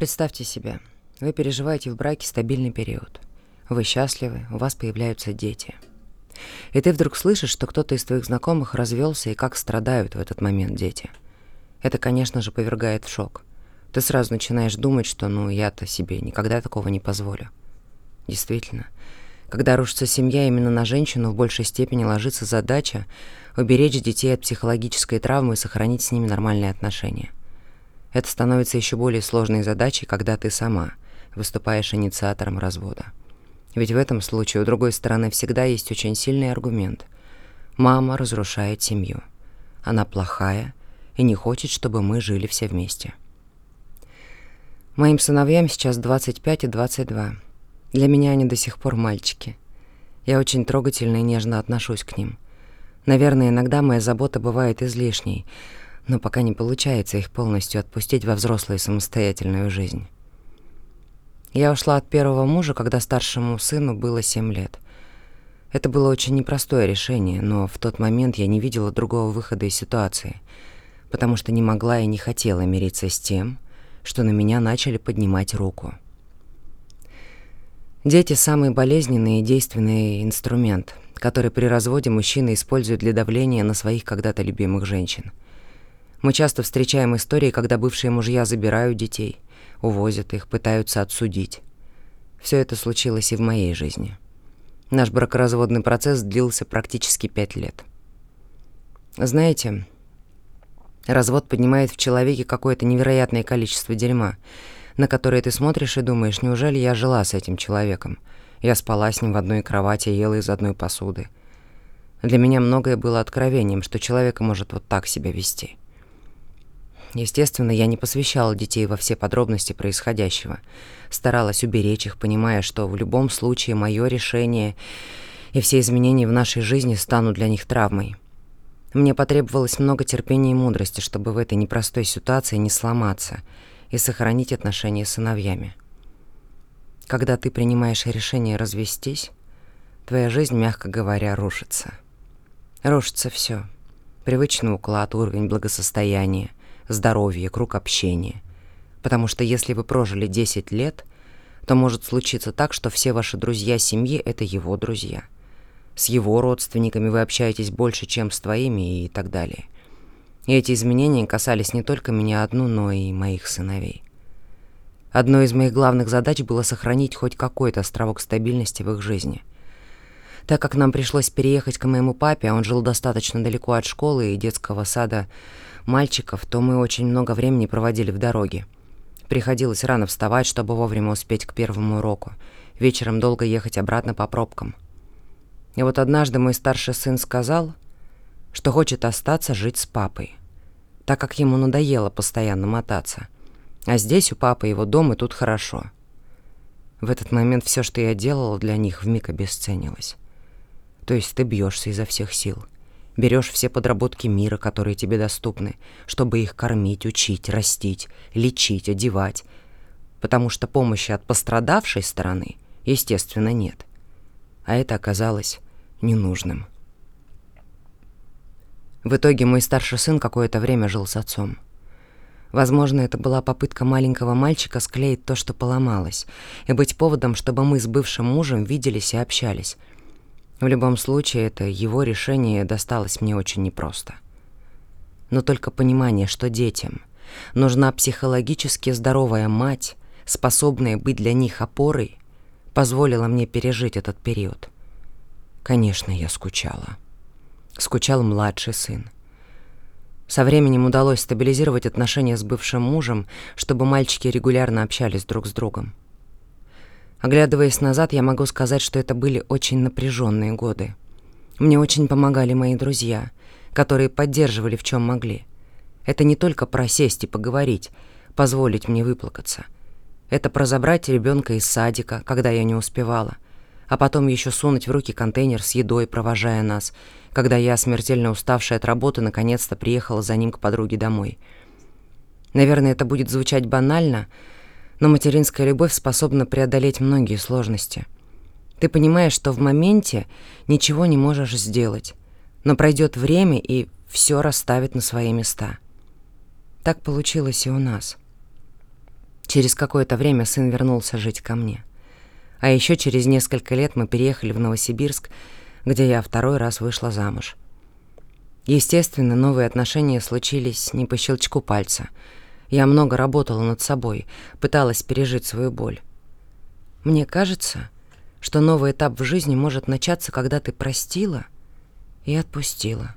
Представьте себе, вы переживаете в браке стабильный период. Вы счастливы, у вас появляются дети. И ты вдруг слышишь, что кто-то из твоих знакомых развелся и как страдают в этот момент дети. Это, конечно же, повергает в шок. Ты сразу начинаешь думать, что ну я-то себе никогда такого не позволю. Действительно, когда рушится семья, именно на женщину в большей степени ложится задача уберечь детей от психологической травмы и сохранить с ними нормальные отношения. Это становится еще более сложной задачей, когда ты сама выступаешь инициатором развода. Ведь в этом случае у другой стороны всегда есть очень сильный аргумент. Мама разрушает семью. Она плохая и не хочет, чтобы мы жили все вместе. Моим сыновьям сейчас 25 и 22. Для меня они до сих пор мальчики. Я очень трогательно и нежно отношусь к ним. Наверное, иногда моя забота бывает излишней, но пока не получается их полностью отпустить во взрослую самостоятельную жизнь. Я ушла от первого мужа, когда старшему сыну было 7 лет. Это было очень непростое решение, но в тот момент я не видела другого выхода из ситуации, потому что не могла и не хотела мириться с тем, что на меня начали поднимать руку. Дети – самый болезненный и действенный инструмент, который при разводе мужчины используют для давления на своих когда-то любимых женщин. Мы часто встречаем истории, когда бывшие мужья забирают детей, увозят их, пытаются отсудить. Все это случилось и в моей жизни. Наш бракоразводный процесс длился практически пять лет. Знаете, развод поднимает в человеке какое-то невероятное количество дерьма – на которые ты смотришь и думаешь, неужели я жила с этим человеком? Я спала с ним в одной кровати, ела из одной посуды. Для меня многое было откровением, что человек может вот так себя вести. Естественно, я не посвящала детей во все подробности происходящего. Старалась уберечь их, понимая, что в любом случае мое решение и все изменения в нашей жизни станут для них травмой. Мне потребовалось много терпения и мудрости, чтобы в этой непростой ситуации не сломаться – и сохранить отношения с сыновьями. Когда ты принимаешь решение развестись, твоя жизнь, мягко говоря, рушится. Рушится все: Привычный уклад, уровень благосостояния, здоровье, круг общения. Потому что если вы прожили 10 лет, то может случиться так, что все ваши друзья семьи — это его друзья. С его родственниками вы общаетесь больше, чем с твоими и так далее. И эти изменения касались не только меня одну, но и моих сыновей. Одной из моих главных задач было сохранить хоть какой-то островок стабильности в их жизни. Так как нам пришлось переехать к моему папе, а он жил достаточно далеко от школы и детского сада мальчиков, то мы очень много времени проводили в дороге. Приходилось рано вставать, чтобы вовремя успеть к первому уроку. Вечером долго ехать обратно по пробкам. И вот однажды мой старший сын сказал, что хочет остаться жить с папой, так как ему надоело постоянно мотаться. А здесь у папы его дом, и тут хорошо. В этот момент все, что я делала для них, вмиг обесценилось. То есть ты бьешься изо всех сил. Берешь все подработки мира, которые тебе доступны, чтобы их кормить, учить, растить, лечить, одевать. Потому что помощи от пострадавшей стороны, естественно, нет. А это оказалось ненужным. В итоге мой старший сын какое-то время жил с отцом. Возможно, это была попытка маленького мальчика склеить то, что поломалось, и быть поводом, чтобы мы с бывшим мужем виделись и общались. В любом случае, это его решение досталось мне очень непросто. Но только понимание, что детям нужна психологически здоровая мать, способная быть для них опорой, позволило мне пережить этот период. Конечно, я скучала скучал младший сын. Со временем удалось стабилизировать отношения с бывшим мужем, чтобы мальчики регулярно общались друг с другом. Оглядываясь назад, я могу сказать, что это были очень напряженные годы. Мне очень помогали мои друзья, которые поддерживали в чем могли. Это не только про сесть и поговорить, позволить мне выплакаться. Это про забрать ребенка из садика, когда я не успевала, а потом еще сунуть в руки контейнер с едой, провожая нас — когда я, смертельно уставшая от работы, наконец-то приехала за ним к подруге домой. Наверное, это будет звучать банально, но материнская любовь способна преодолеть многие сложности. Ты понимаешь, что в моменте ничего не можешь сделать, но пройдет время, и все расставит на свои места. Так получилось и у нас. Через какое-то время сын вернулся жить ко мне. А еще через несколько лет мы переехали в Новосибирск, где я второй раз вышла замуж. Естественно, новые отношения случились не по щелчку пальца. Я много работала над собой, пыталась пережить свою боль. Мне кажется, что новый этап в жизни может начаться, когда ты простила и отпустила.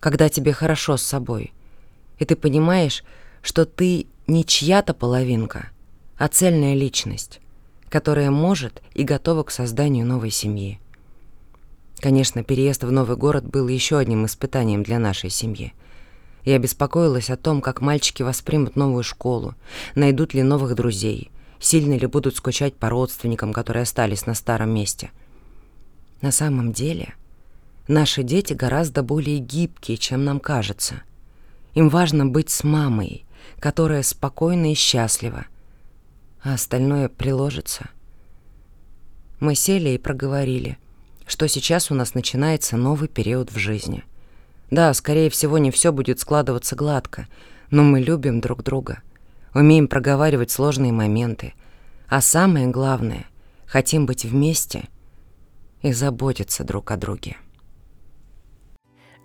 Когда тебе хорошо с собой, и ты понимаешь, что ты не чья-то половинка, а цельная личность, которая может и готова к созданию новой семьи. Конечно, переезд в новый город был еще одним испытанием для нашей семьи. Я беспокоилась о том, как мальчики воспримут новую школу, найдут ли новых друзей, сильно ли будут скучать по родственникам, которые остались на старом месте. На самом деле, наши дети гораздо более гибкие, чем нам кажется. Им важно быть с мамой, которая спокойна и счастлива, а остальное приложится. Мы сели и проговорили, что сейчас у нас начинается новый период в жизни. Да, скорее всего, не все будет складываться гладко, но мы любим друг друга — умеем проговаривать сложные моменты, а самое главное, хотим быть вместе и заботиться друг о друге.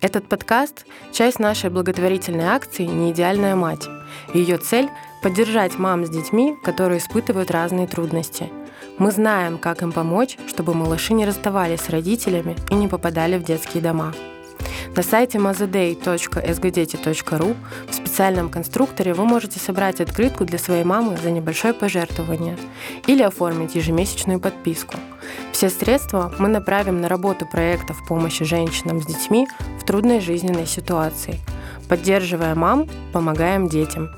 Этот подкаст – часть нашей благотворительной акции «Неидеальная мать». Ее цель – поддержать мам с детьми, которые испытывают разные трудности. Мы знаем, как им помочь, чтобы малыши не расставались с родителями и не попадали в детские дома. На сайте mazaday.sgdeti.ru в специальном конструкторе вы можете собрать открытку для своей мамы за небольшое пожертвование или оформить ежемесячную подписку. Все средства мы направим на работу проектов помощи женщинам с детьми в трудной жизненной ситуации. Поддерживая мам, помогаем детям.